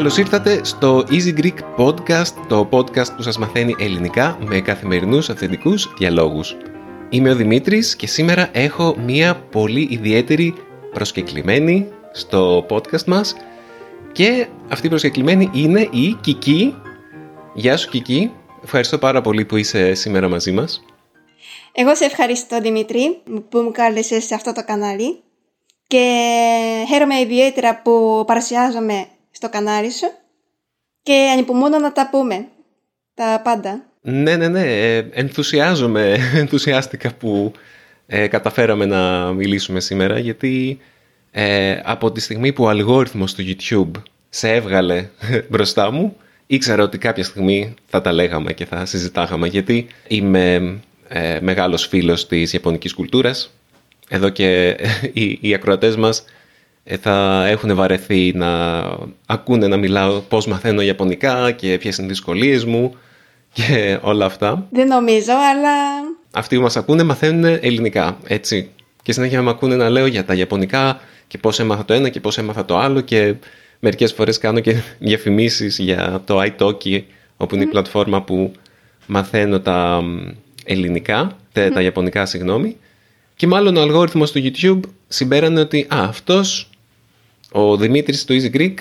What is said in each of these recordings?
Καλώς ήρθατε στο Easy Greek Podcast, το podcast που σας μαθαίνει ελληνικά με καθημερινούς αυθεντικούς διαλόγους. Είμαι ο Δημήτρης και σήμερα έχω μία πολύ ιδιαίτερη προσκεκλημένη στο podcast μας και αυτή η προσκεκλημένη είναι η Κική. Γεια σου Κική, ευχαριστώ πάρα πολύ που είσαι σήμερα μαζί μας. Εγώ σε ευχαριστώ Δημήτρη που μου κάλεσες σε αυτό το κανάλι και χαίρομαι ιδιαίτερα που παρουσιάζομαι στο κανάλι σου και ανυπομονώ να τα πούμε. Τα πάντα. Ναι, ναι, ναι. Ε, ενθουσιάζομαι, ενθουσιάστηκα που ε, καταφέραμε να μιλήσουμε σήμερα γιατί ε, από τη στιγμή που ο αλγόριθμος του YouTube σε έβγαλε μπροστά μου ήξερα ότι κάποια στιγμή θα τα λέγαμε και θα συζητάγαμε γιατί είμαι ε, μεγάλος φίλος της Ιαπωνικής κουλτούρας εδώ και ε, οι, οι ακροατές μας ε, θα έχουν βαρεθεί να ακούνε να μιλάω πώς μαθαίνω Ιαπωνικά και ποιες είναι οι δυσκολίες μου και όλα αυτά. Δεν νομίζω, αλλά... Αυτοί που μας ακούνε μαθαίνουν ελληνικά, έτσι. Και συνέχεια με ακούνε να λέω για τα Ιαπωνικά και πώς έμαθα το ένα και πώς έμαθα το άλλο και μερικές φορές κάνω και διαφημίσεις για το iTalki, όπου είναι η πλατφόρμα που μαθαίνω τα ελληνικά, τα, Ιαπωνικά, συγγνώμη. Και μάλλον ο αλγόριθμος του YouTube συμπέρανε ότι α, αυτός ο Δημήτρης του Easy Greek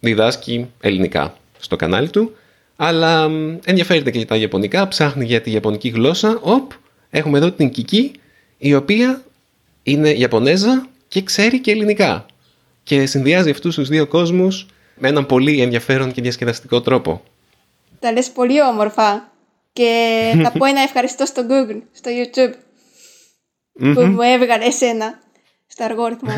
διδάσκει ελληνικά στο κανάλι του, αλλά ενδιαφέρεται και για τα Ιαπωνικά, ψάχνει για τη Ιαπωνική γλώσσα. Οπ, έχουμε εδώ την Κική, η οποία είναι Ιαπωνέζα και ξέρει και ελληνικά. Και συνδυάζει αυτούς τους δύο κόσμους με έναν πολύ ενδιαφέρον και διασκεδαστικό τρόπο. Τα λες πολύ όμορφα. Και θα πω ένα ευχαριστώ στο Google, στο YouTube, που μου έβγαλε εσένα στο αργόριθμο.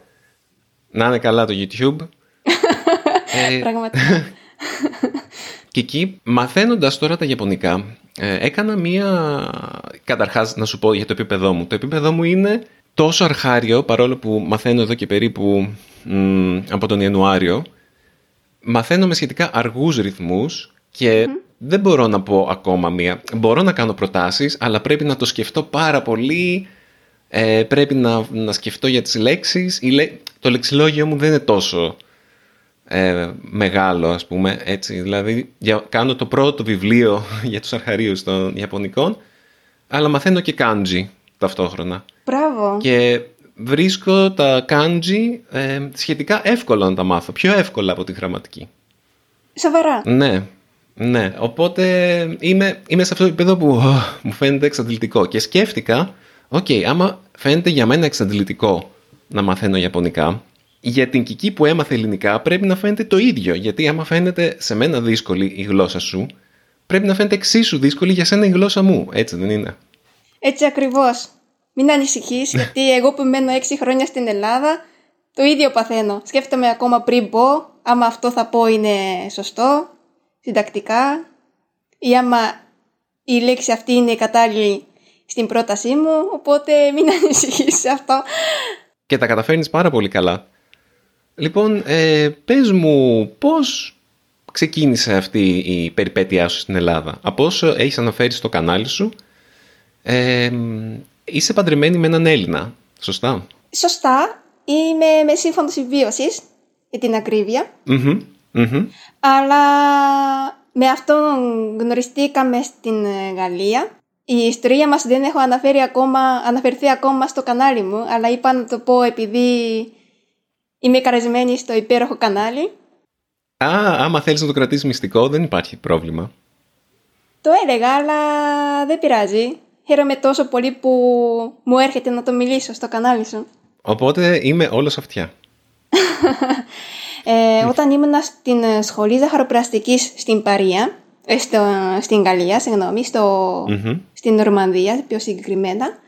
να είναι καλά το YouTube. ε, Πραγματικά. και εκεί, μαθαίνοντας τώρα τα Ιαπωνικά, ε, έκανα μία... Καταρχάς, να σου πω για το επίπεδό μου. Το επίπεδό μου είναι τόσο αρχάριο, παρόλο που μαθαίνω εδώ και περίπου από τον Ιανουάριο, μαθαίνω με σχετικά αργούς ρυθμούς και δεν μπορώ να πω ακόμα μία. Μπορώ να κάνω προτάσεις, αλλά πρέπει να το σκεφτώ πάρα πολύ, ε, πρέπει να, να σκεφτώ για τις λέξεις. Το λεξιλόγιο μου δεν είναι τόσο ε, μεγάλο, ας πούμε, έτσι. Δηλαδή, για, κάνω το πρώτο βιβλίο για τους αρχαρίους των Ιαπωνικών, αλλά μαθαίνω και kanji ταυτόχρονα. Μπράβο. Και βρίσκω τα kanji ε, σχετικά εύκολα να τα μάθω. Πιο εύκολα από τη γραμματική. Σοβαρά. Ναι, ναι. Οπότε είμαι, είμαι σε αυτό το επίπεδο που μου φαίνεται εξαντλητικό. Και σκέφτηκα, OK, okay, άμα φαίνεται για μένα εξαντλητικό να μαθαίνω Ιαπωνικά, για την Κική που έμαθε ελληνικά πρέπει να φαίνεται το ίδιο. Γιατί άμα φαίνεται σε μένα δύσκολη η γλώσσα σου, πρέπει να φαίνεται εξίσου δύσκολη για σένα η γλώσσα μου. Έτσι δεν είναι. Έτσι ακριβώς. Μην ανησυχείς, γιατί εγώ που μένω έξι χρόνια στην Ελλάδα, το ίδιο παθαίνω. Σκέφτομαι ακόμα πριν πω, άμα αυτό θα πω είναι σωστό, συντακτικά, ή άμα η λέξη αυτή είναι κατάλληλη στην πρότασή μου, οπότε μην ανησυχείς σε αυτό. Και τα καταφέρνεις πάρα πολύ καλά. Λοιπόν, ε, πες μου πώς ξεκίνησε αυτή η περιπέτειά σου στην Ελλάδα; Από όσο έχεις αναφέρει στο κανάλι σου, ε, είσαι παντρεμένη με έναν Έλληνα, σωστά; Σωστά. Είμαι με σύμφωνο συμβίωση για την ακρίβεια. Αλλά με αυτόν γνωριστήκαμε στην Γαλλία. Η ιστορία μας δεν έχω αναφέρει ακόμα, αναφερθεί ακόμα στο κανάλι μου, αλλά είπα να το πω επειδή Είμαι καρεσμένη στο υπέροχο κανάλι. Α, άμα θέλεις να το κρατήσεις μυστικό δεν υπάρχει πρόβλημα. Το έλεγα, αλλά δεν πειράζει. Χαίρομαι τόσο πολύ που μου έρχεται να το μιλήσω στο κανάλι σου. Οπότε είμαι όλος αυτιά. ε, όταν ήμουν στην σχολή ζαχαροπλαστικής στην Παρία, ε, στο, στην Γαλλία, συγγνώμη, στο, mm-hmm. στην Νορμανδία πιο συγκεκριμένα,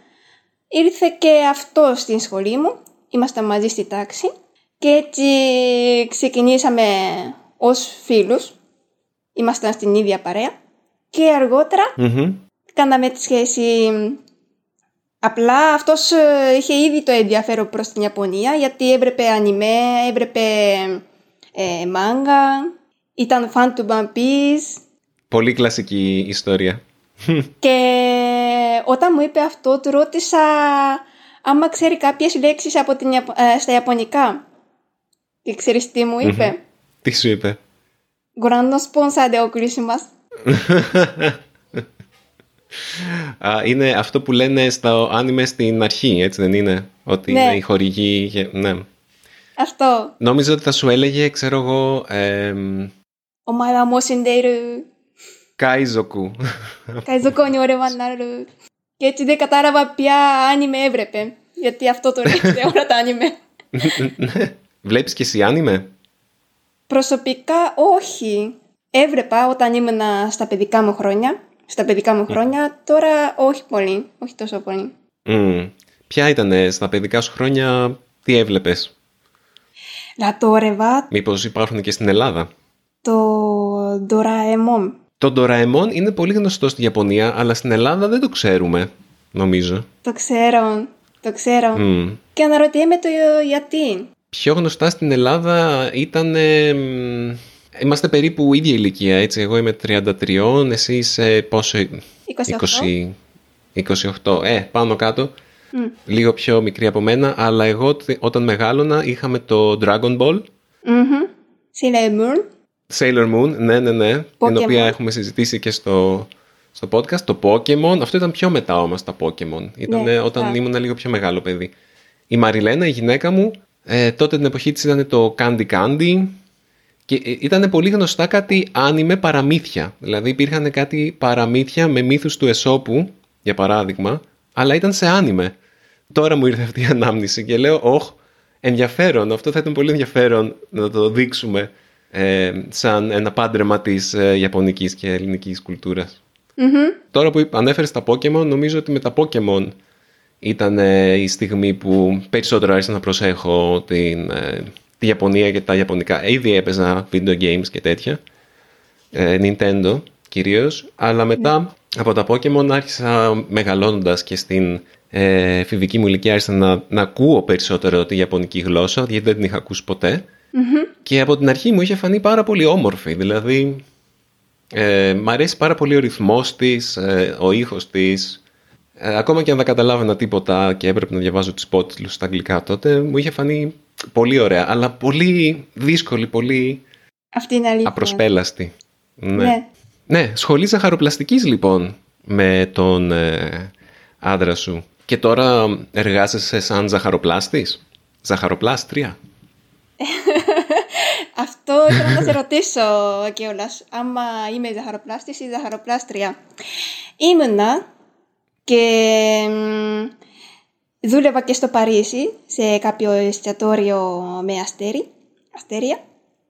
ήρθε και αυτό στην σχολή μου. Ήμασταν μαζί στη τάξη και έτσι ξεκινήσαμε ως φίλους. Ήμασταν στην ίδια παρέα. Και αργότερα κάναμε τη σχέση Απλά αυτός ε, είχε ήδη το ενδιαφέρον προς την Ιαπωνία γιατί έβλεπε ανιμέ, έβλεπε ε, μάγκα, ήταν φαν του One Piece. Πολύ κλασική ιστορία. Και όταν μου είπε αυτό του ρώτησα άμα ξέρει κάποιες λέξεις από την, ε, στα Ιαπωνικά. Και ξέρεις τι μου είπε; Τι σου είπε; Γκουράντο σπόνσα de οκρίσιμας. είναι αυτό που λένε στο άνιμε στην αρχή, έτσι δεν είναι; Ότι ναι. είναι η χορηγή. Ναι. Αυτό. Νόμιζα ότι θα σου έλεγε, ξέρω εγώ. Ε, Ο Καϊζοκού. Καϊζοκού είναι ωραία. Και έτσι δεν κατάλαβα ποια άνιμε έβρεπε; Γιατί αυτό το λέει όλα τα άνιμε. Βλέπεις και εσύ άνιμε; Προσωπικά όχι. Έβρεπα όταν ήμουν στα παιδικά μου χρόνια στα παιδικά μου χρόνια. Τώρα όχι πολύ. Όχι τόσο πολύ. Μμ. Ποια ήταν στα παιδικά σου χρόνια, τι έβλεπες; Λατόρευα Μήπως υπάρχουν και στην Ελλάδα; το Doraemon. Το Doraemon είναι πολύ γνωστό στη Ιαπωνία, αλλά στην Ελλάδα δεν το ξέρουμε, νομίζω. Το ξέρω. Το ξέρω. Μμ. Και αναρωτιέμαι το γιατί. Πιο γνωστά στην Ελλάδα ήταν... ε, μ, Είμαστε περίπου ίδια ηλικία, έτσι. Εγώ είμαι 33, εσύ είσαι πόσο... 28. 20, 28, ε, πάνω κάτω. Μμ. Λίγο πιο μικρή από μένα, αλλά εγώ τε- όταν μεγάλωνα είχαμε το Dragon Ball, Μμμ. Sailor Moon. Sailor Moon, ναι, ναι, ναι, την Pokemon. οποία έχουμε συζητήσει και στο, στο podcast, το Pokemon. Αυτό ήταν πιο μετά όμως τα Pokemon. Ήταν Ναι, όταν σωστά. ήμουν λίγο πιο μεγάλο παιδί. Η Μαριλένα, η γυναίκα μου, ε, τότε την εποχή της ήταν το Candy Candy και ήταν πολύ γνωστά κάτι άνιμε παραμύθια. Δηλαδή υπήρχαν κάτι παραμύθια με μύθους του Εσώπου, για παράδειγμα, αλλά ήταν σε άνιμε. Τώρα μου ήρθε αυτή η ανάμνηση και λέω, όχ, ενδιαφέρον, αυτό θα ήταν πολύ ενδιαφέρον να το δείξουμε ε, σαν ένα πάντρεμα της ε, ιαπωνικής και ελληνικής κουλτούρας. Μμμ. Τώρα που ανέφερες τα Pokemon, νομίζω ότι με τα Pokemon ήταν ε, η στιγμή που περισσότερο άρχισα να προσέχω την, ε, τη Ιαπωνία και τα Ιαπωνικά. Ήδη έπαιζα video games και τέτοια, ε, Nintendo κυρίως, αλλά μετά από τα Pokemon άρχισα μεγαλώνοντας και στην ε, εφηβική μου ηλικία άρχισα να, να ακούω περισσότερο τη Ιαπωνική γλώσσα, γιατί δεν την είχα ακούσει ποτέ. Και από την αρχή μου είχε φανεί πάρα πολύ όμορφη, δηλαδή ε, μ' αρέσει πάρα πολύ ο ρυθμός της, ε, ο ήχος της. Ε, ακόμα και αν δεν καταλάβαινα τίποτα και έπρεπε να διαβάζω τις υπότιτλους στα αγγλικά τότε, μου είχε φανεί πολύ ωραία, αλλά πολύ δύσκολη, πολύ Αυτή είναι αλήθεια. απροσπέλαστη. Ναι. Ναι. ναι, σχολή ζαχαροπλαστικής λοιπόν με τον ε, άντρα σου. Και τώρα εργάζεσαι σαν ζαχαροπλάστης, ζαχαροπλάστρια; Αυτό ήθελα να σε ρωτήσω κιόλα. Άμα είμαι ζαχαροπλάστης ή ζαχαροπλάστρια. Ήμουνα και μ, δούλευα και στο Παρίσι σε κάποιο εστιατόριο με αστέρι, αστέρια.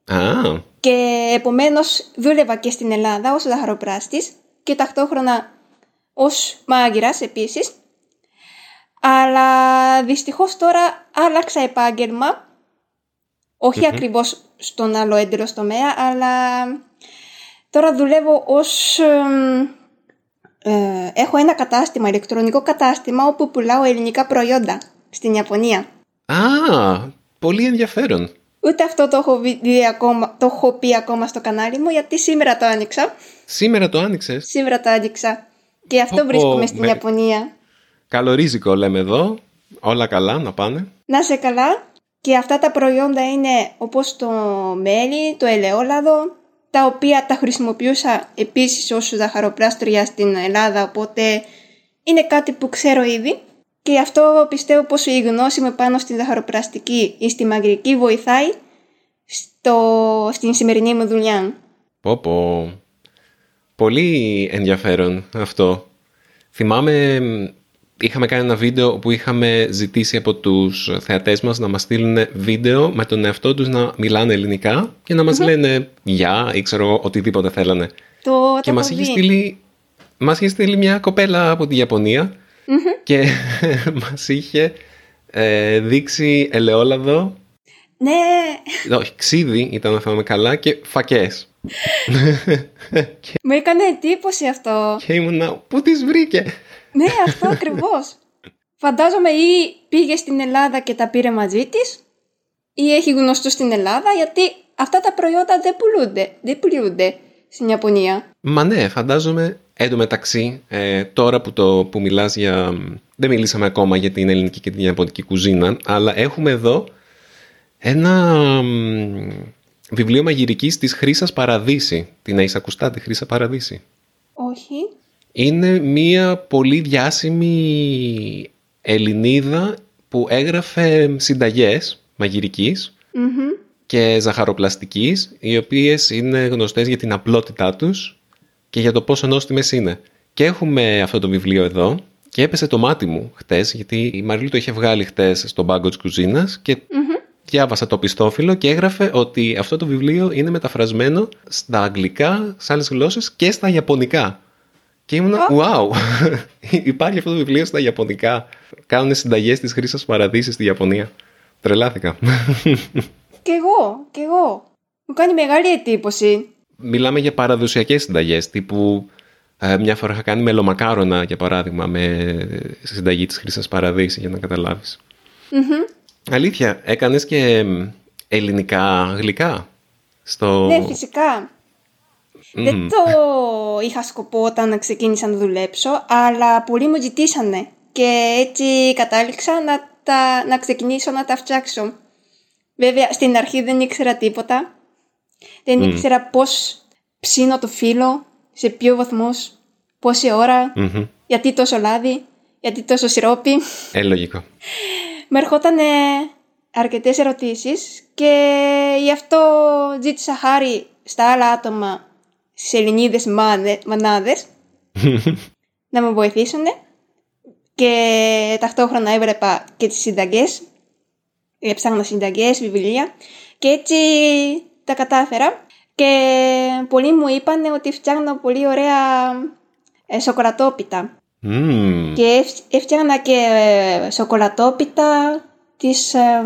Α, Και επομένως δούλευα και στην Ελλάδα ως ζαχαροπλάστης και ταυτόχρονα ως μάγειρας επίσης. Αλλά δυστυχώς τώρα άλλαξα επάγγελμα. Όχι ακριβώς στον άλλο έντελος τομέα, αλλά τώρα δουλεύω ως... εμ, ε, έχω ένα κατάστημα, ηλεκτρονικό κατάστημα, όπου πουλάω ελληνικά προϊόντα στην Ιαπωνία. α, πολύ ενδιαφέρον. Ούτε αυτό το έχω, δει ακόμα, το έχω πει ακόμα στο κανάλι μου, γιατί σήμερα το άνοιξα. Σήμερα το άνοιξες; Σήμερα το άνοιξα. Και αυτό Πω, πω, βρίσκομαι στην με- Ιαπωνία. Καλορίζικο λέμε εδώ. Όλα καλά να πάνε. Να είσαι καλά. Και αυτά τα προϊόντα είναι όπως το μέλι, το ελαιόλαδο, τα οποία τα χρησιμοποιούσα επίσης ως ζαχαροπλάστρια στην Ελλάδα, οπότε είναι κάτι που ξέρω ήδη. Και γι' αυτό πιστεύω πως η γνώση μου πάνω στη ζαχαροπλαστική ή στη μαγειρική βοηθάει στο, στην σημερινή μου δουλειά. Πω πω. Πολύ ενδιαφέρον αυτό. Θυμάμαι, μ, είχαμε κάνει ένα βίντεο που είχαμε ζητήσει από τους θεατές μας να μας στείλουν βίντεο με τον εαυτό τους να μιλάνε ελληνικά και να μας λένε γεια ή ξέρω εγώ οτιδήποτε θέλανε. Το, Και το μας έχω είχε, δει. στείλει, μας είχε στείλει μια κοπέλα από τη ιαπωνια και μας είχε ε, δείξει ελαιόλαδο, Ναι, όχι ξύδι ήταν να θυμάμαι καλά και φακές. μου έκανε εντύπωση αυτό. Και ήμουνα, πού τις βρήκε; Ναι, αυτό ακριβώς. φαντάζομαι ή πήγε στην Ελλάδα και τα πήρε μαζί της ή έχει γνωστό στην Ελλάδα γιατί αυτά τα προϊόντα δεν πουλούνται, δεν πουλούνται στην Ιαπωνία. Μα ναι, φαντάζομαι Εν τω μεταξύ, ε, τώρα που, το, που μιλάς για... Δεν μιλήσαμε ακόμα για την ελληνική και την ιαπωνική κουζίνα, αλλά έχουμε εδώ ένα βιβλίο μαγειρικής της Χρύσας Παραδείση. Την έχεις ακουστά τη Χρύσα Παραδείση; Όχι. Είναι μία πολύ διάσημη Ελληνίδα που έγραφε συνταγές και ζαχαροπλαστικής, οι οποίες είναι γνωστές για την απλότητά τους και για το πόσο νόστιμες είναι. Και έχουμε αυτό το βιβλίο εδώ και έπεσε το μάτι μου χτες, γιατί η Μαριλού το είχε βγάλει χτες στον πάγκο της κουζίνας και διάβασα το πιστόφυλλο και έγραφε ότι αυτό το βιβλίο είναι μεταφρασμένο στα αγγλικά, σε άλλες γλώσσες και στα ιαπωνικά. Και ήμουν, wow, υπάρχει αυτό το βιβλίο στα Ιαπωνικά. Κάνουν συνταγές της χρήσης παραδείσης στη Ιαπωνία. Τρελάθηκα. Κι εγώ, κι εγώ. Μου κάνει μεγάλη εντύπωση. Μιλάμε για παραδοσιακές συνταγές, τύπου ε, μια φορά είχα κάνει μελομακάρονα, για παράδειγμα, με συνταγή της χρήσης παραδείσης, για να καταλάβεις. Αλήθεια, έκανες και ελληνικά γλυκά. Στο... Ναι, φυσικά. Δεν το είχα σκοπό όταν ξεκίνησα να δουλέψω, αλλά πολλοί μου ζητήσανε και έτσι κατάληξα να, τα, να ξεκινήσω να τα φτιάξω. Βέβαια, στην αρχή δεν ήξερα τίποτα. Δεν ήξερα πώς ψήνω το φύλλο, σε ποιο βαθμός, πόση γιατί τόσο λάδι, γιατί τόσο σιρόπι. Ε, λογικό. Με ερχόταν αρκετές ερωτήσεις και γι' αυτό ζήτησα χάρη στα άλλα άτομα στις Ελληνίδες μανάδες. Να με βοηθήσουν και ταυτόχρονα έβλεπα και τις συνταγές. Έψαχνα συνταγές, βιβλία. Και έτσι τα κατάφερα. Και πολλοί μου είπαν ότι φτιάχνω πολύ ωραία ε, σοκολατόπιτα. Και έφτιαχνα και ε, σοκολατόπιτα της ε,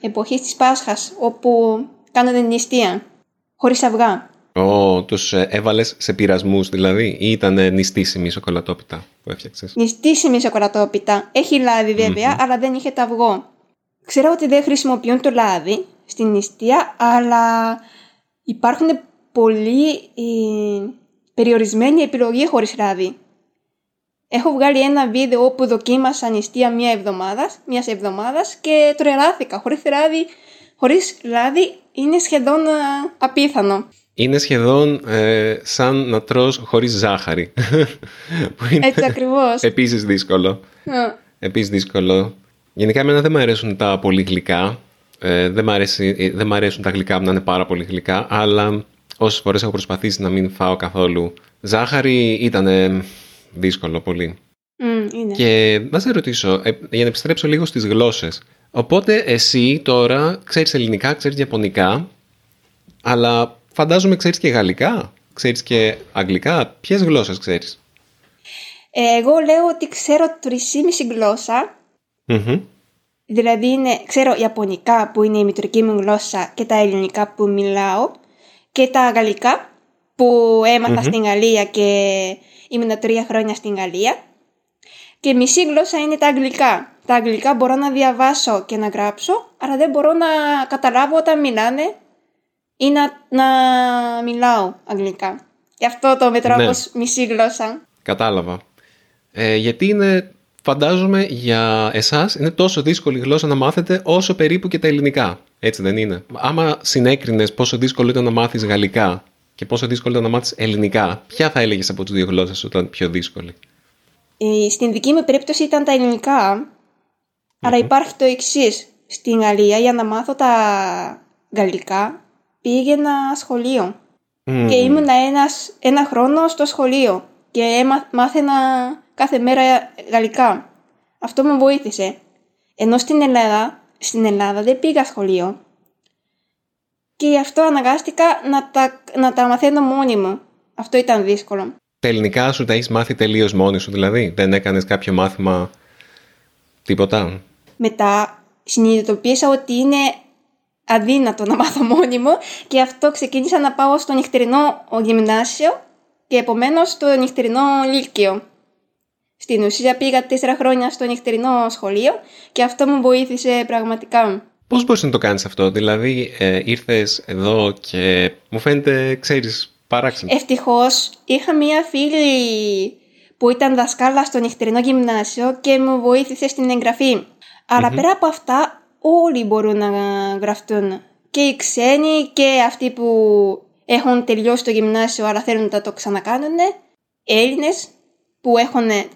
εποχής της Πάσχας όπου κάνανε νηστεία χωρίς αυγά. Ω, τους ε, έβαλες σε πειρασμούς δηλαδή ή ήταν νηστίσιμη σοκολατόπιτα που έφτιαξες; Νηστίσιμη σοκολατόπιτα. Έχει λάδι αλλά δεν είχε αυγό. Ξέρω ότι δεν χρησιμοποιούν το λάδι στην νηστεία, αλλά υπάρχουν πολύ ε, περιορισμένη επιλογή χωρίς λάδι. Έχω βγάλει ένα βίντεο όπου δοκίμασα νηστεία μία εβδομάδας, μιας εβδομάδας και τρελάθηκα. Χωρίς λάδι, χωρίς λάδι είναι σχεδόν ε, απίθανο. Είναι σχεδόν ε, σαν να τρως χωρίς ζάχαρη. Έτσι ακριβώς. Επίσης δύσκολο. Yeah. Επίσης δύσκολο. Γενικά εμένα δεν μου αρέσουν τα πολύ γλυκά. Ε, δεν, μ αρέσει, δεν μ' αρέσουν τα γλυκά που να είναι πάρα πολύ γλυκά, αλλά όσες φορές έχω προσπαθήσει να μην φάω καθόλου ζάχαρη ήταν δύσκολο πολύ. Mm, είναι. Και να σε ρωτήσω, ε, για να επιστρέψω λίγο στις γλώσσες. Οπότε εσύ τώρα ξέρεις ελληνικά, ξέρεις ιαπωνικά, αλλά φαντάζομαι ξέρεις και γαλλικά, ξέρεις και αγγλικά. Ποιες γλώσσες ξέρεις; Ε, εγώ λέω ότι ξέρω 3,5 γλώσσα Δηλαδή είναι, ξέρω Ιαπωνικά που είναι η μητρική μου γλώσσα και τα ελληνικά που μιλάω και τα γαλλικά που εμαθα στην Γαλλία και ήμουν τρία χρόνια στην Γαλλία και μισή γλώσσα είναι τα αγγλικά. Τα αγγλικά μπορώ να διαβάσω και να γράψω, αλλά δεν μπορώ να καταλάβω όταν μιλάνε ή να, να μιλάω αγγλικά. Γι' αυτό το μετράω ναι. μισή γλώσσα. Κατάλαβα. Ε, γιατί είναι φαντάζομαι για εσάς είναι τόσο δύσκολη γλώσσα να μάθετε όσο περίπου και τα ελληνικά. Έτσι δεν είναι; Άμα συνέκρινες πόσο δύσκολο ήταν να μάθεις γαλλικά και πόσο δύσκολο ήταν να μάθεις ελληνικά, ποια θα έλεγες από τις δύο γλώσσες όταν πιο δύσκολη; Ε, στην δική μου περίπτωση ήταν τα ελληνικά. Αλλά υπάρχει το εξής. Στην Γαλλία για να μάθω τα γαλλικά πήγαινα σχολείο. Και ήμουν ένας, ένα χρόνο στο σχολείο και μάθαινα κάθε μέρα γαλλικά. Αυτό με βοήθησε. Ενώ στην Ελλάδα, στην Ελλάδα δεν πήγα σχολείο. Και γι' αυτό αναγκάστηκα να τα, να τα μαθαίνω μόνη μου. Αυτό ήταν δύσκολο. Τα ελληνικά σου τα έχεις μάθει τελείως μόνη σου, δηλαδή; Δεν έκανες κάποιο μάθημα τίποτα; Μετά συνειδητοποίησα ότι είναι αδύνατο να μάθω μόνη μου και αυτό ξεκίνησα να πάω στο νυχτερινό γυμνάσιο και επομένως στο νυχτερινό λύκειο. Στην ουσία πήγα τέσσερα χρόνια στο νυχτερινό σχολείο και αυτό μου βοήθησε πραγματικά. Πώς μπορείς να το κάνεις αυτό, δηλαδή ε, ήρθες εδώ και μου φαίνεται, ξέρεις, παράξενο. Ευτυχώς είχα μία φίλη που ήταν δασκάλα στο νυχτερινό γυμνάσιο και μου βοήθησε στην εγγραφή. Αλλά πέρα από αυτά όλοι μπορούν να γραφτούν. Και οι ξένοι και αυτοί που έχουν τελειώσει το γυμνάσιο αλλά θέλουν να το ξανακάνουν. Έλληνες που,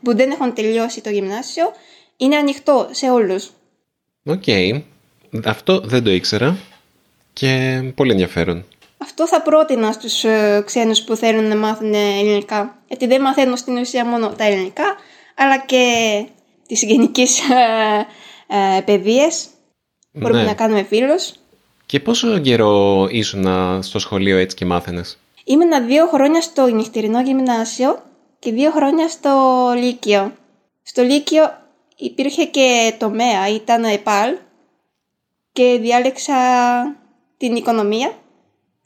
που δεν έχουν τελειώσει το γυμνάσιο. Είναι ανοιχτό σε όλους. Οκ. Αυτό δεν το ήξερα και πολύ ενδιαφέρον. Αυτό θα πρότεινα στους ε, ξένους που θέλουν να μάθουν ελληνικά. Γιατί δεν μαθαίνουν στην ουσία μόνο τα ελληνικά, αλλά και τις γενικές ε, ε, παιδείες. Μπορούμε ναι. να κάνουμε φίλους. Και πόσο καιρό ήσουν στο σχολείο έτσι και μάθαινες; Ήμουνα δύο χρόνια στο νυχτερινό γυμνάσιο και δύο χρόνια στο Λύκειο. Στο Λύκειο υπήρχε και τομέα, ήταν ΕΠΑΛ και διάλεξα την οικονομία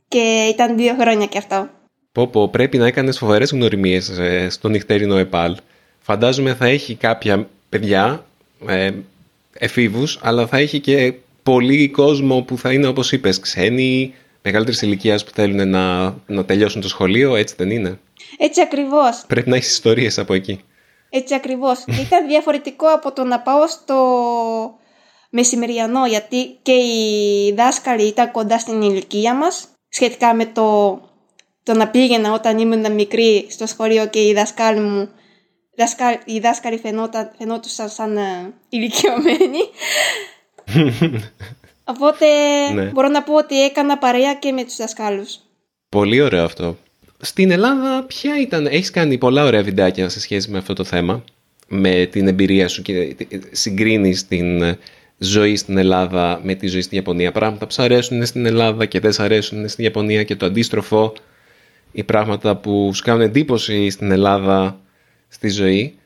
και ήταν δύο χρόνια και αυτό. Πω πω, πρέπει να έκανες φοβερές γνωριμίες ε, στο νυχτερινό ΕΠΑΛ. Φαντάζομαι θα έχει κάποια παιδιά, ε, εφήβους, αλλά θα έχει και πολύ κόσμο που θα είναι όπως είπες ξένοι, μεγαλύτερης ηλικίας που θέλουν να, να τελειώσουν το σχολείο, έτσι δεν είναι; Έτσι ακριβώς. Πρέπει να έχεις ιστορίες από εκεί. Έτσι ακριβώς. Ήταν διαφορετικό από το να πάω στο μεσημεριανό, γιατί και οι δάσκαλοι ήταν κοντά στην ηλικία μας, σχετικά με το, το να πήγαινα όταν ήμουν μικρή στο σχολείο και οι δάσκαλοι μου οι δάσκαλοι φαινόταν, σαν uh, ηλικιωμένοι. Οπότε ναι. μπορώ να πω ότι έκανα παρέα και με τους δασκάλους. Πολύ ωραίο αυτό. Στην Ελλάδα ποια ήταν, έχεις κάνει πολλά ωραία βιντεάκια σε σχέση με αυτό το θέμα, με την εμπειρία σου και συγκρίνεις την ζωή στην Ελλάδα με τη ζωή στην Ιαπωνία. Πράγματα που σου αρέσουν στην Ελλάδα και δεν σου αρέσουν στην Ιαπωνία και το αντίστροφο. Οι πράγματα που σου κάνουν εντύπωση στην Ελλάδα στη ζωή.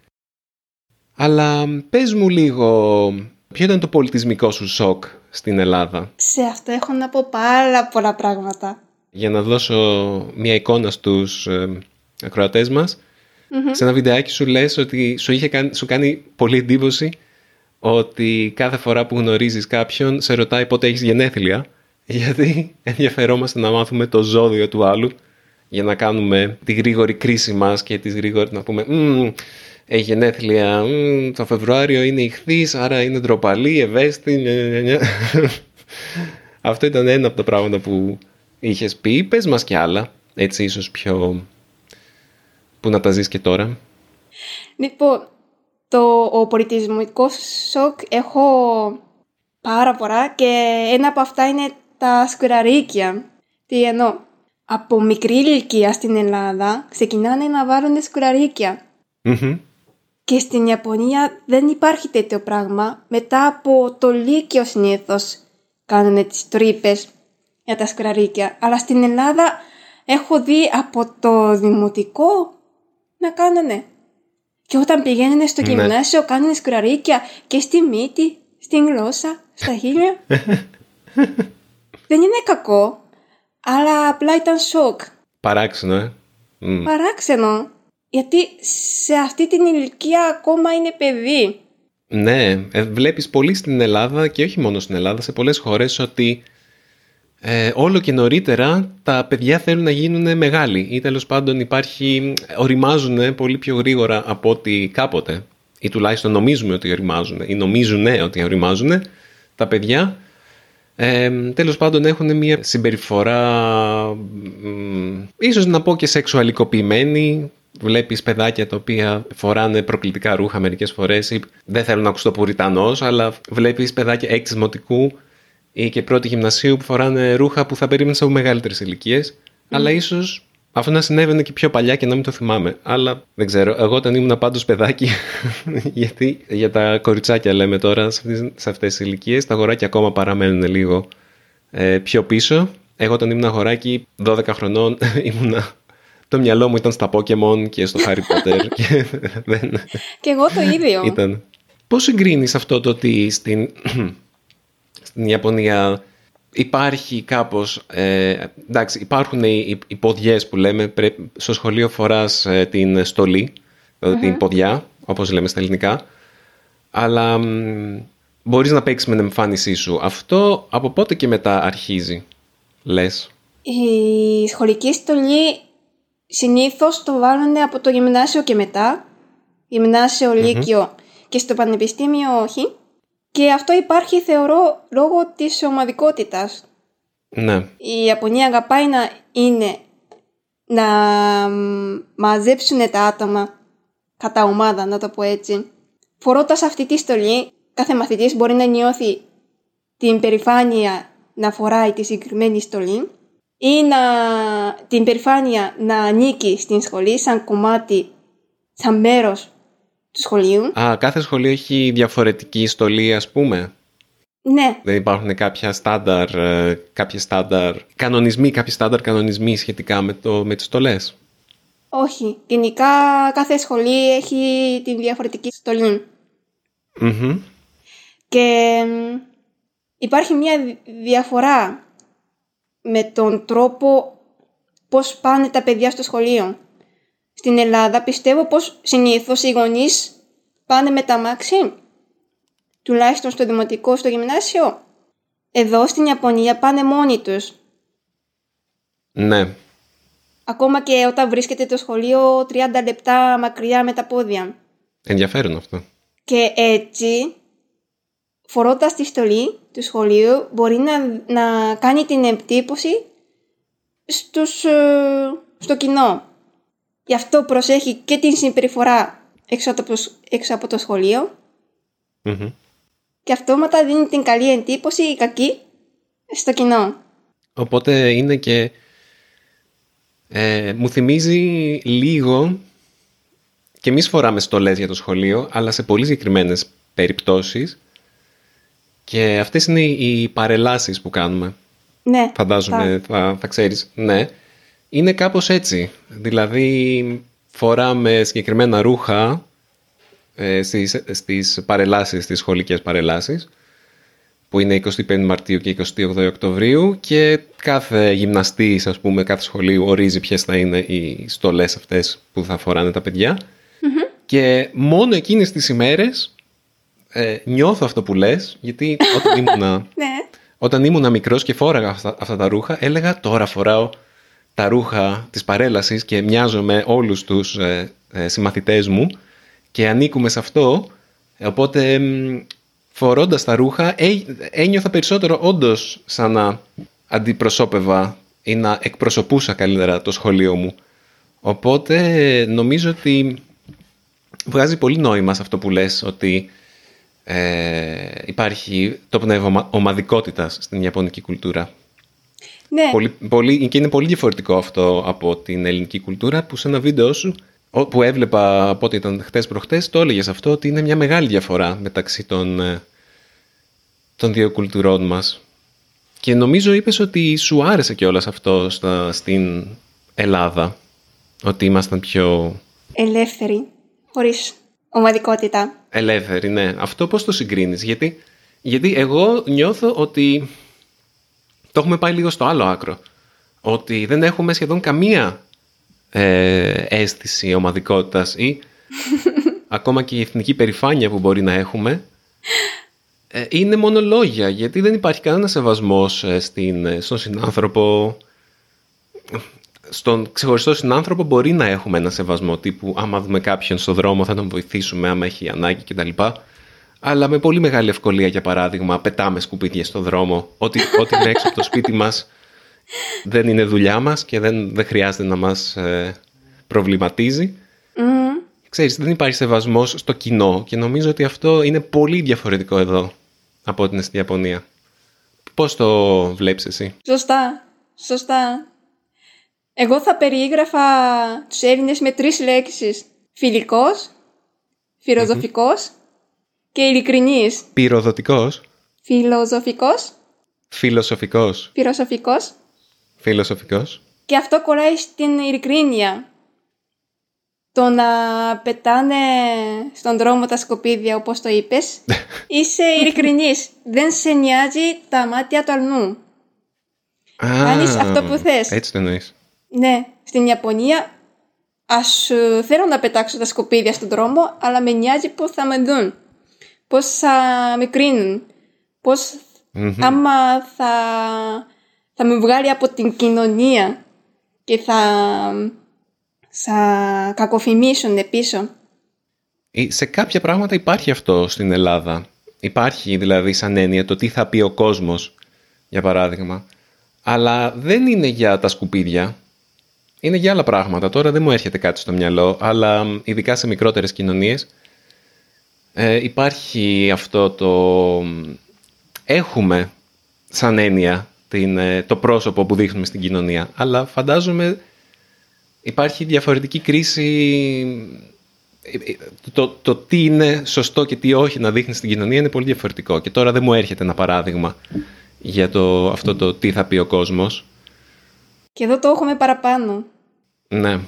Αλλά πες μου λίγο Ποιο ήταν το πολιτισμικό σου σοκ στην Ελλάδα; Σε αυτό έχω να πω πάρα πολλά πράγματα. Για να δώσω μια εικόνα στους ε, ακροατές μας, σε ένα βιντεάκι σου λες ότι σου, είχε κάνει, σου κάνει πολύ εντύπωση ότι κάθε φορά που γνωρίζεις κάποιον σε ρωτάει πότε έχεις γενέθλια γιατί ενδιαφερόμαστε να μάθουμε το ζώδιο του άλλου για να κάνουμε τη γρήγορη κρίση μας και τις γρήγορη να πούμε έχει γενέθλια το Φεβρουάριο είναι ηχθής, άρα είναι ντροπαλή, ευαίσθητη. Αυτό ήταν ένα από τα πράγματα που είχες πει. Πες μας κι άλλα, έτσι ίσως πιο... που να τα ζεις και τώρα. Λοιπόν, το ο πολιτισμικός σοκ έχω πάρα πολλά και ένα από αυτά είναι τα σκουραρίκια. Τι εννοώ; Από μικρή ηλικία στην Ελλάδα ξεκινάνε να βάλουν σκουραρίκια. Και στην Ιαπωνία δεν υπάρχει τέτοιο πράγμα. Μετά από το Λύκειο συνήθως κάνουν τις τρύπες για τα σκουραρίκια. Αλλά στην Ελλάδα έχω δει από το δημοτικό να κάνανε. Και όταν πηγαίνουν στο ναι. γυμνάσιο κάνουν σκουραρίκια και στη μύτη, στην γλώσσα, στα χείλια. δεν είναι κακό, αλλά απλά ήταν σοκ. Παράξενο, ε. Παράξενο. Γιατί σε αυτή την ηλικία ακόμα είναι παιδί. Ναι, ε, βλέπεις πολύ στην Ελλάδα και όχι μόνο στην Ελλάδα, σε πολλές χώρες ότι ε, όλο και νωρίτερα τα παιδιά θέλουν να γίνουν μεγάλοι ή τέλος πάντων υπάρχει, οριμάζουν πολύ πιο γρήγορα από ότι κάποτε ή τουλάχιστον νομίζουμε ότι οριμάζουν ή νομίζουν ότι οριμάζουν τα παιδιά ε, τέλος πάντων έχουν μια συμπεριφορά ίσως να πω και σεξουαλικοποιημένη βλέπεις παιδάκια τα οποία φοράνε προκλητικά ρούχα μερικές φορές ή δεν θέλω να ακούσω το πουριτανός, αλλά βλέπεις παιδάκια έκτης μοτικού ή και πρώτη γυμνασίου που φοράνε ρούχα που θα περίμενες από μεγαλύτερες ηλικίες. αλλά ίσως αυτό να συνέβαινε και πιο παλιά και να μην το θυμάμαι. Αλλά δεν ξέρω. Εγώ όταν ήμουν πάντως παιδάκι, γιατί για τα κοριτσάκια λέμε τώρα σε αυτές τις ηλικίες, τα αγοράκια ακόμα παραμένουν λίγο ε, πιο πίσω. Εγώ όταν ήμουν αγοράκι 12 χρονών ήμουνα το μυαλό μου ήταν στα Pokemon και στο Harry Potter. και, δεν... και εγώ το ίδιο. Ήταν. Πώς συγκρίνεις αυτό το ότι στην, στην Ιαπωνία υπάρχει κάπως, ε, εντάξει υπάρχουν οι, οι, ποδιές που λέμε, στο σχολείο φοράς ε, την στολή, δηλαδη την ποδιά, όπως λέμε στα ελληνικά. Αλλά μπορείς να παίξεις με την εμφάνισή σου. Αυτό από πότε και μετά αρχίζει, λες; Η σχολική στολή συνήθως το βάλουν από το γυμνάσιο και μετά. Γυμνάσιο, και στο πανεπιστήμιο όχι. Και αυτό υπάρχει θεωρώ λόγω της ομαδικότητας. Ναι. Η Ιαπωνία αγαπάει να είναι να μαζέψουν τα άτομα κατά ομάδα, να το πω έτσι. Φορώντας αυτή τη στολή, κάθε μαθητής μπορεί να νιώθει την περηφάνεια να φοράει τη συγκεκριμένη στολή ή να, την περηφάνεια να ανήκει στην σχολή σαν κομμάτι, σαν μέρος του σχολείου. Α, κάθε σχολείο έχει διαφορετική στολή ας πούμε. Ναι. Δεν υπάρχουν κάποια στάνταρ, ε, κάποια στάνταρ κανονισμοί, κάποιοι στάνταρ κανονισμοί σχετικά με, το, με τις στολές; Όχι. Γενικά κάθε σχολή έχει την διαφορετική στολή. Και υπάρχει μια διαφορά με τον τρόπο πώς πάνε τα παιδιά στο σχολείο. Στην Ελλάδα πιστεύω πως συνήθως οι γονείς πάνε με τα μάξι, τουλάχιστον στο δημοτικό, στο γυμνάσιο. Εδώ στην Ιαπωνία πάνε μόνοι τους. Ναι. Ακόμα και όταν βρίσκεται το σχολείο 30 λεπτά μακριά με τα πόδια. Ενδιαφέρον αυτό. Και έτσι, φορώντας τη στολή του σχολείου, μπορεί να, να κάνει την εκτύπωση στους, ε, στο κοινό. Γι' αυτό προσέχει και την συμπεριφορά έξω από το, έξω από το σχολείο mm-hmm. και αυτόματα δίνει την καλή εντύπωση ή κακή στο κοινό. Οπότε είναι και... Ε, μου θυμίζει λίγο και εμείς φοράμε στολές για το σχολείο, αλλά σε πολύ συγκεκριμένες περιπτώσεις και αυτές είναι οι παρελάσεις που κάνουμε. Ναι. Φαντάζομαι θα, θα ξέρεις. Ναι είναι κάπως έτσι. Δηλαδή φοράμε συγκεκριμένα ρούχα ε, στις, στις παρελάσεις, στις σχολικές παρελάσεις που είναι 25 Μαρτίου και 28 Οκτωβρίου και κάθε γυμναστής, ας πούμε, κάθε σχολείο ορίζει ποιες θα είναι οι στολές αυτές που θα φοράνε τα παιδιά και μόνο εκείνες τις ημέρες ε, νιώθω αυτό που λες γιατί όταν ήμουνα, ναι. όταν ήμουνα μικρός και φόραγα αυτά, αυτά τα ρούχα έλεγα τώρα φοράω τα ρούχα της παρέλασης και μοιάζω με όλους τους ε, ε, συμμαθητές μου και ανήκουμε σε αυτό, οπότε φορώντας τα ρούχα ε, ένιωθα περισσότερο όντως σαν να αντιπροσώπευα ή να εκπροσωπούσα καλύτερα το σχολείο μου. Οπότε νομίζω ότι βγάζει πολύ νόημα σε αυτό που λες ότι ε, υπάρχει το πνεύμα ομαδικότητας στην Ιαπωνική κουλτούρα. Ναι. Πολύ, πολύ, και είναι πολύ διαφορετικό αυτό από την ελληνική κουλτούρα που σε ένα βίντεο σου που έβλεπα από ό,τι ήταν χτες προχτές το έλεγες αυτό ότι είναι μια μεγάλη διαφορά μεταξύ των, ε, των δύο κουλτουρών μας. Και νομίζω είπες ότι σου άρεσε κιόλας αυτό στα, στην Ελλάδα, ότι ήμασταν πιο... Ελεύθεροι, χωρίς ομαδικότητα. Ελεύθεροι, ναι. Αυτό πώς το συγκρίνεις, γιατί, γιατί εγώ νιώθω ότι το έχουμε πάει λίγο στο άλλο άκρο. Ότι δεν έχουμε σχεδόν καμία ε, αίσθηση ομαδικότητας ή ακόμα και η εθνική περηφάνεια που μπορεί να έχουμε ε, είναι μόνο λόγια γιατί δεν υπάρχει κανένας σεβασμός ε, στην, ε, στον συνάνθρωπο στον ξεχωριστό συνάνθρωπο μπορεί να έχουμε ένα σεβασμό τύπου άμα δούμε κάποιον στο δρόμο θα τον βοηθήσουμε άμα έχει ανάγκη κτλ αλλά με πολύ μεγάλη ευκολία, για παράδειγμα, πετάμε σκουπίδια στο δρόμο. Ό,τι, ό,τι είναι έξω από το σπίτι μας δεν είναι δουλειά μας και δεν, δεν χρειάζεται να μας ε, προβληματίζει. Mm. Ξέρεις, δεν υπάρχει σεβασμός στο κοινό και νομίζω ότι αυτό είναι πολύ διαφορετικό εδώ από ό,τι είναι στη Ιαπωνία. Πώς το βλέπεις εσύ; Σωστά, σωστά. Εγώ θα περιήγραφα τους Έλληνες με τρεις λέξεις. Φιλικός, φιλοσοφικός και ειλικρινής. Πυροδοτικός. Φιλοσοφικός. Φιλοσοφικός. Φιλοσοφικός. Φιλοσοφικός. Και αυτό κολλάει στην ειλικρίνεια. Το να πετάνε στον δρόμο τα σκοπίδια όπως το είπες Είσαι ειλικρινής Δεν σε νοιάζει τα μάτια του αλλού Κάνεις αυτό που θες Έτσι το εννοείς Ναι, στην Ιαπωνία ας θέλω να πετάξω τα σκουπίδια στον δρόμο, αλλά με νοιάζει πώς θα με δουν, πώς θα με κρίνουν, πώς άμα θα, θα με βγάλει από την κοινωνία και θα, θα κακοφημίσουν πίσω. Ε, σε κάποια πράγματα υπάρχει αυτό στην Ελλάδα. Υπάρχει δηλαδή σαν έννοια το τι θα πει ο κόσμος, για παράδειγμα. Αλλά δεν είναι για τα σκουπίδια. Είναι για άλλα πράγματα. Τώρα δεν μου έρχεται κάτι στο μυαλό, αλλά ειδικά σε μικρότερες κοινωνίες ε, υπάρχει αυτό το... Έχουμε σαν έννοια την, ε, το πρόσωπο που δείχνουμε στην κοινωνία. Αλλά φαντάζομαι υπάρχει διαφορετική κρίση ε, το, το τι είναι σωστό και τι όχι να δείχνει στην κοινωνία είναι πολύ διαφορετικό. Και τώρα δεν μου έρχεται ένα παράδειγμα για το, αυτό το τι θα πει ο κόσμος. Και εδώ το έχουμε παραπάνω. Ναι,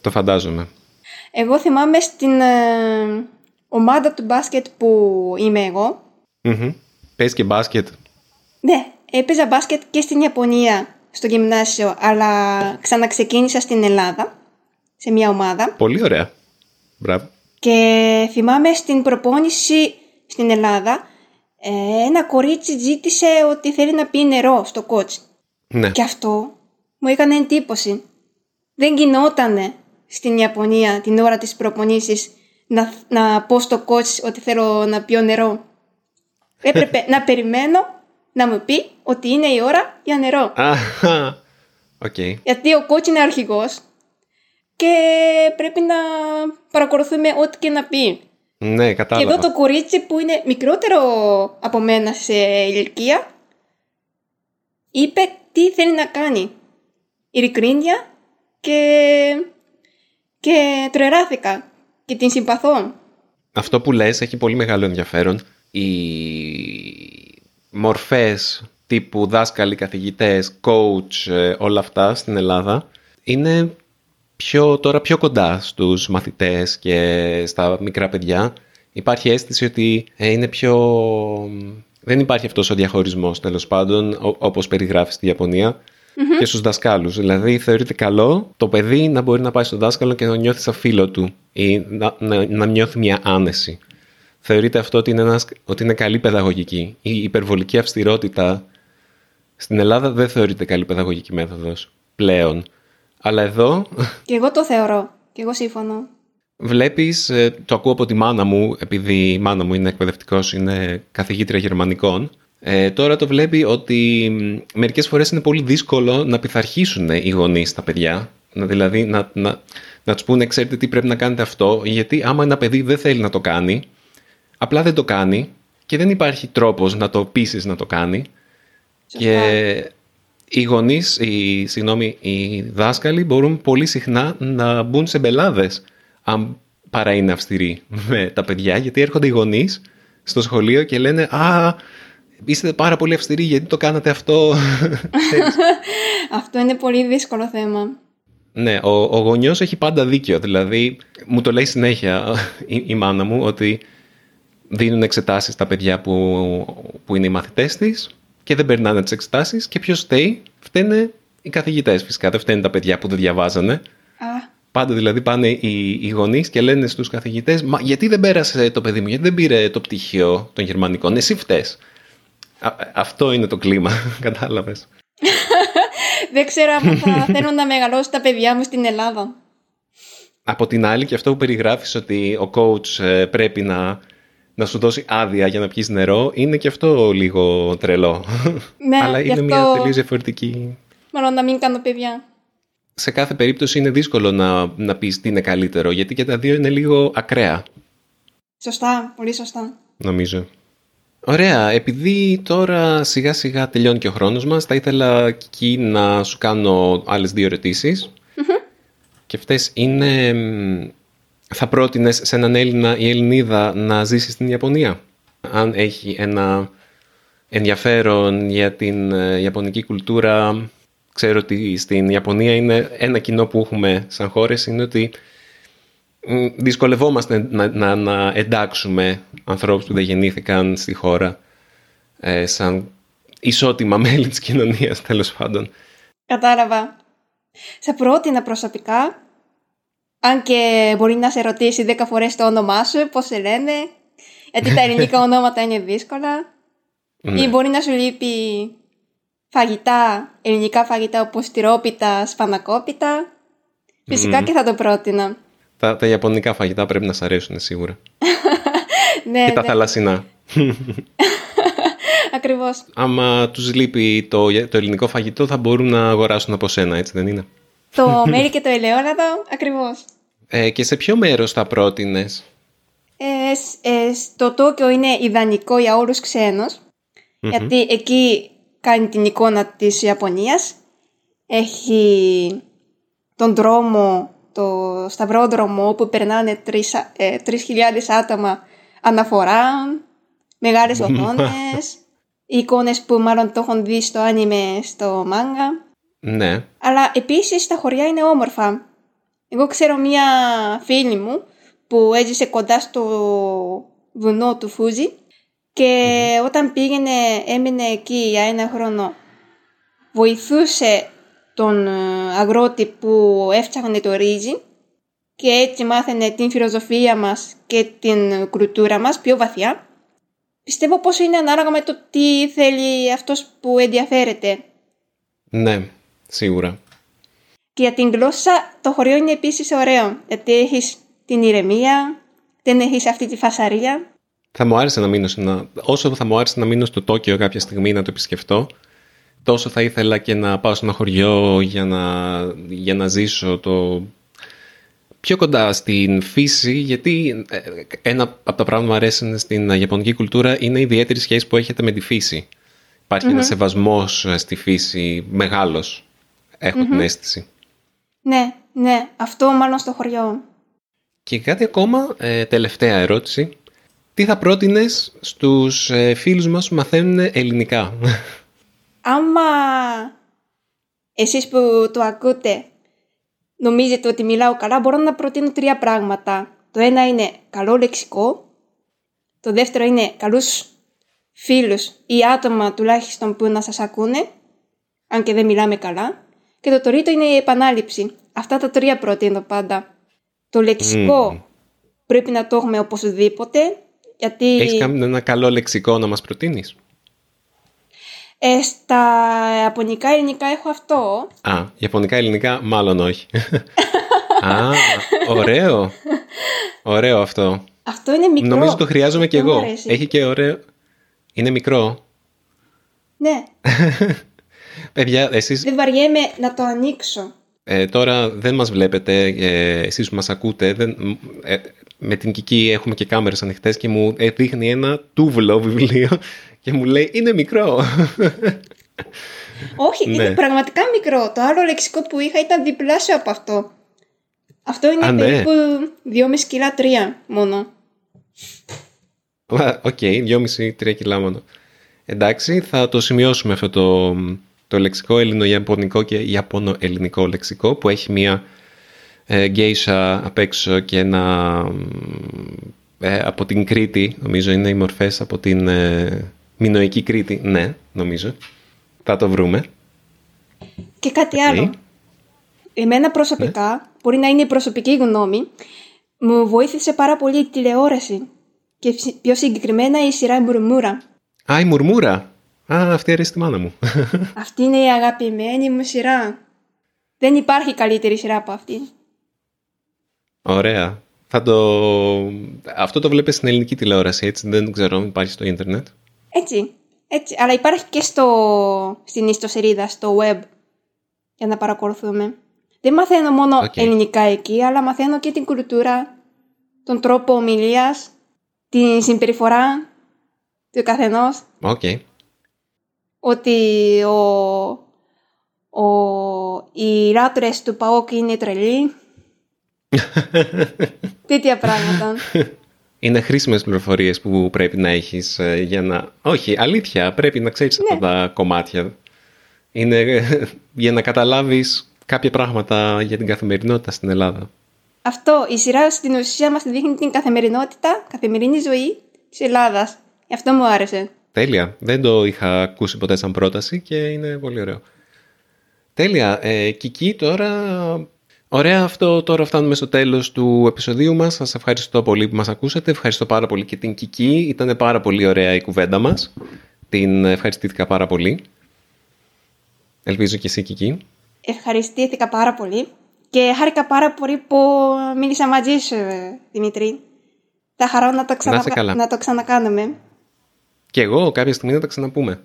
το φαντάζομαι. Εγώ θυμάμαι στην ε, ομάδα του μπάσκετ που είμαι εγώ. Mm-hmm. και μπάσκετ. Ναι, έπαιζα μπάσκετ και στην Ιαπωνία στο γυμνάσιο, αλλά ξαναξεκίνησα στην Ελλάδα, σε μια ομάδα. Πολύ ωραία. Μπράβο. Και θυμάμαι στην προπόνηση στην Ελλάδα, ε, ένα κορίτσι ζήτησε ότι θέλει να πει νερό στο κότσι. Ναι. Και αυτό μου έκανε εντύπωση. Δεν γινότανε στην Ιαπωνία την ώρα της προπονήσης να, να πω στο κότσι ότι θέλω να πιω νερό. Έπρεπε να περιμένω να μου πει ότι είναι η ώρα για νερό. Okay. Γιατί ο κότσι είναι αρχηγός και πρέπει να παρακολουθούμε ό,τι και να πει. Ναι, κατάλαβα. Και εδώ το κορίτσι που είναι μικρότερο από μένα σε ηλικία είπε τι θέλει να κάνει. Ειλικρίνεια και, και τρεράθηκα και την συμπαθώ. Αυτό που λες έχει πολύ μεγάλο ενδιαφέρον. Οι μορφές τύπου δάσκαλοι, καθηγητές, coach, ε, όλα αυτά στην Ελλάδα είναι πιο, τώρα πιο κοντά στους μαθητές και στα μικρά παιδιά. Υπάρχει αίσθηση ότι ε, είναι πιο... Δεν υπάρχει αυτός ο διαχωρισμός τέλος πάντων όπως περιγράφεις στη ιαπωνια και στους δασκάλους. Δηλαδή θεωρείται καλό το παιδί να μπορεί να πάει στον δάσκαλο και να νιώθει σαν φίλο του ή να, να, να νιώθει μια άνεση. Θεωρείται αυτό ότι είναι, ένας, ότι είναι καλή παιδαγωγική. Η υπερβολική αυστηρότητα στην Ελλάδα δεν θεωρείται καλή παιδαγωγική μέθοδος πλέον. Αλλά εδώ... Και εγώ το θεωρώ. Και εγώ σύμφωνο. Βλέπεις, ε, το ακούω από τη μάνα μου, επειδή η μάνα μου είναι εκπαιδευτικός, είναι καθηγήτρια γερμανικών. Ε, τώρα το βλέπει ότι μερικές φορές είναι πολύ δύσκολο να πειθαρχήσουν οι γονείς τα παιδιά. Να, δηλαδή να, να, να τους πούνε, ξέρετε τι πρέπει να κάνετε αυτό, γιατί άμα ένα παιδί δεν θέλει να το κάνει, απλά δεν το κάνει και δεν υπάρχει τρόπος να το πείσει να το κάνει. Και οι γονείς, οι, συγγνώμη, οι δάσκαλοι μπορούν πολύ συχνά να μπουν σε μπελάδες αν παρά είναι αυστηροί με τα παιδιά, γιατί έρχονται οι γονείς στο σχολείο και λένε «Α, είστε πάρα πολύ αυστηροί, γιατί το κάνατε αυτό». αυτό είναι πολύ δύσκολο θέμα. Ναι, ο, ο γονιός έχει πάντα δίκιο. Δηλαδή, μου το λέει συνέχεια η, η μάνα μου ότι δίνουν εξετάσεις στα παιδιά που, που είναι οι μαθητές της και δεν περνάνε τις εξετάσεις. Και ποιος φταίει, φταίνε οι καθηγητές φυσικά. Δεν φταίνουν τα παιδιά που δεν διαβάζανε. Α. Πάντα δηλαδή πάνε οι, οι γονείς και λένε στους καθηγητές, Μα γιατί δεν πέρασε το παιδί μου, γιατί δεν πήρε το πτυχίο των γερμανικών. Εσύ φταίει. Αυτό είναι το κλίμα, κατάλαβες. δεν ξέρω αν θα θέλω να μεγαλώσω τα παιδιά μου στην Ελλάδα. Από την άλλη και αυτό που περιγράφεις ότι ο coach ε, πρέπει να να σου δώσει άδεια για να πιεις νερό, είναι και αυτό λίγο τρελό. Ναι, Αλλά είναι αυτό... μια τελείως διαφορετική... Μάλλον να μην κάνω παιδιά. Σε κάθε περίπτωση είναι δύσκολο να, να πεις τι είναι καλύτερο, γιατί και τα δύο είναι λίγο ακραία. Σωστά, πολύ σωστά. Νομίζω. Ωραία, επειδή τώρα σιγά σιγά τελειώνει και ο χρόνος μας, θα ήθελα εκεί να σου κάνω άλλες δύο Και αυτές είναι θα πρότεινες σε έναν Έλληνα ή Ελληνίδα να ζήσει στην Ιαπωνία; Αν έχει ένα ενδιαφέρον για την ε, Ιαπωνική κουλτούρα, ξέρω ότι στην Ιαπωνία είναι ένα κοινό που έχουμε σαν χώρες, είναι ότι δυσκολευόμαστε να, να, να εντάξουμε ανθρώπους που δεν γεννήθηκαν στη χώρα ε, σαν ισότιμα μέλη της κοινωνίας τέλος πάντων. Κατάλαβα. Σε πρότεινα προσωπικά Αν και μπορεί να σε ρωτήσει 10 φορές το όνομά σου, πώς σε λένε, γιατί τα ελληνικά ονόματα είναι δύσκολα. Ναι. Ή μπορεί να σου λείπει φαγητά, ελληνικά φαγητά όπως τυρόπιτα, σπανακόπιτα. Φυσικά και θα το πρότεινα. Τα, τα ιαπωνικά φαγητά πρέπει να σ' αρέσουν σίγουρα. ναι, και τα ναι. θαλασσινά. Ακριβώς. Άμα τους λείπει το, το ελληνικό φαγητό θα μπορούν να αγοράσουν από σένα, έτσι δεν είναι; Το μέρι και το ελαιόλαδο, ακριβώς. Ε, και σε ποιο μέρος θα πρότεινες; Ε, ε, στο Τόκιο είναι ιδανικό για όλους γιατί εκεί κάνει την εικόνα της Ιαπωνίας. Έχει τον δρόμο, το σταυρόδρομο όπου περνάνε 3.000 ε, άτομα αναφορά, μεγάλες οθόνες, εικόνες που μάλλον το έχουν δει στο άνιμε στο μάγκα. Ναι. Αλλά επίσης τα χωριά είναι όμορφα. Εγώ ξέρω μία φίλη μου που έζησε κοντά στο βουνό του Φούζι και όταν πήγαινε, έμεινε εκεί για ένα χρόνο. Βοηθούσε τον ε, αγρότη που έφτιαχνε το ρύζι και έτσι μάθαινε την φιλοσοφία μας και την κουλτούρα μας πιο βαθιά. Πιστεύω πως είναι ανάλογα με το τι θέλει αυτός που ενδιαφέρεται. Ναι, σίγουρα. Και για την γλώσσα το χωριό είναι επίσης ωραίο, γιατί έχεις την ηρεμία, δεν έχεις αυτή τη φασαρία. Θα μου άρεσε να μείνω ένα... Όσο θα μου άρεσε να μείνω στο Τόκιο κάποια στιγμή να το επισκεφτώ, τόσο θα ήθελα και να πάω σε ένα χωριό για να, για να ζήσω το πιο κοντά στην φύση, γιατί ε, ένα από τα πράγματα που μου αρέσουν στην Ιαπωνική κουλτούρα είναι η ιδιαίτερη σχέση που έχετε με τη φύση. Υπάρχει mm-hmm. ένα σεβασμός ε, στη φύση μεγάλος, την αίσθηση. Ναι, ναι, αυτό μάλλον στο χωριό. Και κάτι ακόμα, ε, τελευταία ερώτηση. Τι θα πρότεινες στους ε, φίλους μας που μαθαίνουν ελληνικά; Άμα εσείς που το ακούτε νομίζετε ότι μιλάω καλά, μπορώ να προτείνω τρία πράγματα. Το ένα είναι καλό λεξικό. Το δεύτερο είναι καλούς φίλους ή άτομα τουλάχιστον που να σας ακούνε, αν και δεν μιλάμε καλά. Και το τρίτο είναι η επανάληψη. Αυτά τα τρία προτείνω πάντα. Το λεξικό πρέπει να το έχουμε οπωσδήποτε, γιατί... Έχεις κάνει ένα καλό λεξικό να μας προτείνεις; Ε, στα Ιαπωνικά ελληνικά έχω αυτό. Α, Ιαπωνικά ελληνικά μάλλον όχι. Α, ωραίο. Ωραίο αυτό. Αυτό είναι μικρό. Νομίζω το χρειάζομαι κι εγώ. Έχει και ωραίο. Είναι μικρό. Ναι. Παιδιά, εσείς... Δεν βαριέμαι να το ανοίξω. Ε, τώρα δεν μας βλέπετε, ε, εσείς που μας ακούτε, δεν, ε, με την Κική έχουμε και κάμερες ανοιχτές και μου δείχνει ένα τούβλο βιβλίο και μου λέει είναι μικρό. Όχι, είναι ναι. πραγματικά μικρό. Το άλλο λεξικό που είχα ήταν διπλάσιο από αυτό. Αυτό είναι Α, ναι. περίπου 2,5 κιλά 3 μόνο. OK, okay, 2,5-3 κιλά μόνο. Εντάξει, θα το σημειώσουμε αυτό το, το λεξικό ελληνο-ιαπωνικό και ιαπωνο-ελληνικό λεξικό που έχει μία ε, γκέισα απ' έξω και ένα ε, από την Κρήτη, νομίζω είναι οι μορφές από την ε, Μινοϊκή Κρήτη. Ναι, νομίζω. Θα το βρούμε. Και κάτι άλλο. Εμένα προσωπικά, ναι. μπορεί να είναι η προσωπική γνώμη, μου βοήθησε πάρα πολύ η τηλεόραση. Και πιο συγκεκριμένα η σειρά Μουρμούρα. Α, η Μουρμούρα. Α, αυτή αρέσει τη μάνα μου. Αυτή είναι η αγαπημένη μου σειρά. Δεν υπάρχει καλύτερη σειρά από αυτή. Ωραία. Θα το... Αυτό το βλέπεις στην ελληνική τηλεόραση, έτσι; Δεν ξέρω αν υπάρχει στο ίντερνετ. Έτσι. Έτσι. Αλλά υπάρχει και στο... στην ιστοσελίδα, στο web, για να παρακολουθούμε. Δεν μαθαίνω μόνο ελληνικά εκεί, αλλά μαθαίνω και την κουλτούρα, τον τρόπο ομιλίας, την συμπεριφορά του καθενός. Okay ότι ο, ο, οι ράτρες του ΠΑΟΚ είναι τρελοί. Τέτοια πράγματα. Είναι χρήσιμες πληροφορίες που πρέπει να έχεις ε, για να. Όχι, αλήθεια, πρέπει να ξέρεις αυτά ναι. τα κομμάτια. Είναι ε, για να καταλάβεις κάποια πράγματα για την καθημερινότητα στην Ελλάδα. Αυτό, η σειρά στην ουσία μας δείχνει την καθημερινότητα, καθημερινή ζωή της Ελλάδας. Αυτό μου άρεσε. Τέλεια. Δεν το είχα ακούσει ποτέ σαν πρόταση και είναι πολύ ωραίο. Τέλεια. Ε, Κική, τώρα Ωραία, αυτό τώρα φτάνουμε στο τέλος του επεισοδίου μας. Σας ευχαριστώ πολύ που μας ακούσατε. Ευχαριστώ πάρα πολύ και την Κική. Ήταν πάρα πολύ ωραία η κουβέντα μας. Την ευχαριστήθηκα πάρα πολύ. Ελπίζω και εσύ Κική. Ευχαριστήθηκα πάρα πολύ και χάρηκα πάρα πολύ που μίλησα μαζί σου, Δημητρή. Θα χαρώ να το, ξανα... να το ξανακάνουμε. Και εγώ κάποια στιγμή να τα ξαναπούμε.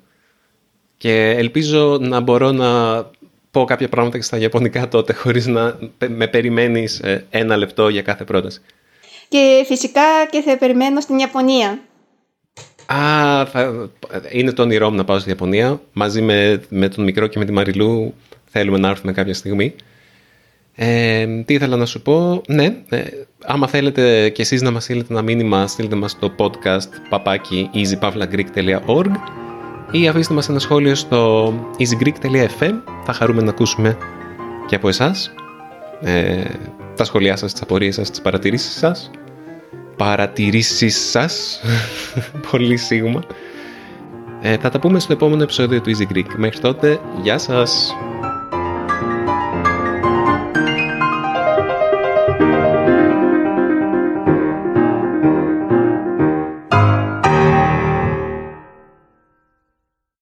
Και ελπίζω να μπορώ να πω κάποια πράγματα και στα Ιαπωνικά τότε, χωρίς να με περιμένεις ε, ένα λεπτό για κάθε πρόταση. Και φυσικά και θα περιμένω στην Ιαπωνία. Α, θα... είναι το όνειρό μου να πάω στην Ιαπωνία. Μαζί με, με τον μικρό και με τη Μαριλού θέλουμε να έρθουμε κάποια στιγμή. Ε, τι ήθελα να σου πω, ναι, ε, άμα θέλετε κι εσείς να μας στείλετε ένα μήνυμα, στείλτε μας στο podcast παπάκι easypavlagreek.org ή αφήστε μας ένα σχόλιο στο easygreek.fm θα χαρούμε να ακούσουμε και από εσάς ε, τα σχόλιά σας, τις απορίες σας, τις παρατηρήσεις σας. Παρατηρήσεις σας πολύ σίγουρα ε, θα τα πούμε στο επόμενο επεισόδιο του Easy Greek. Μέχρι τότε, γεια σας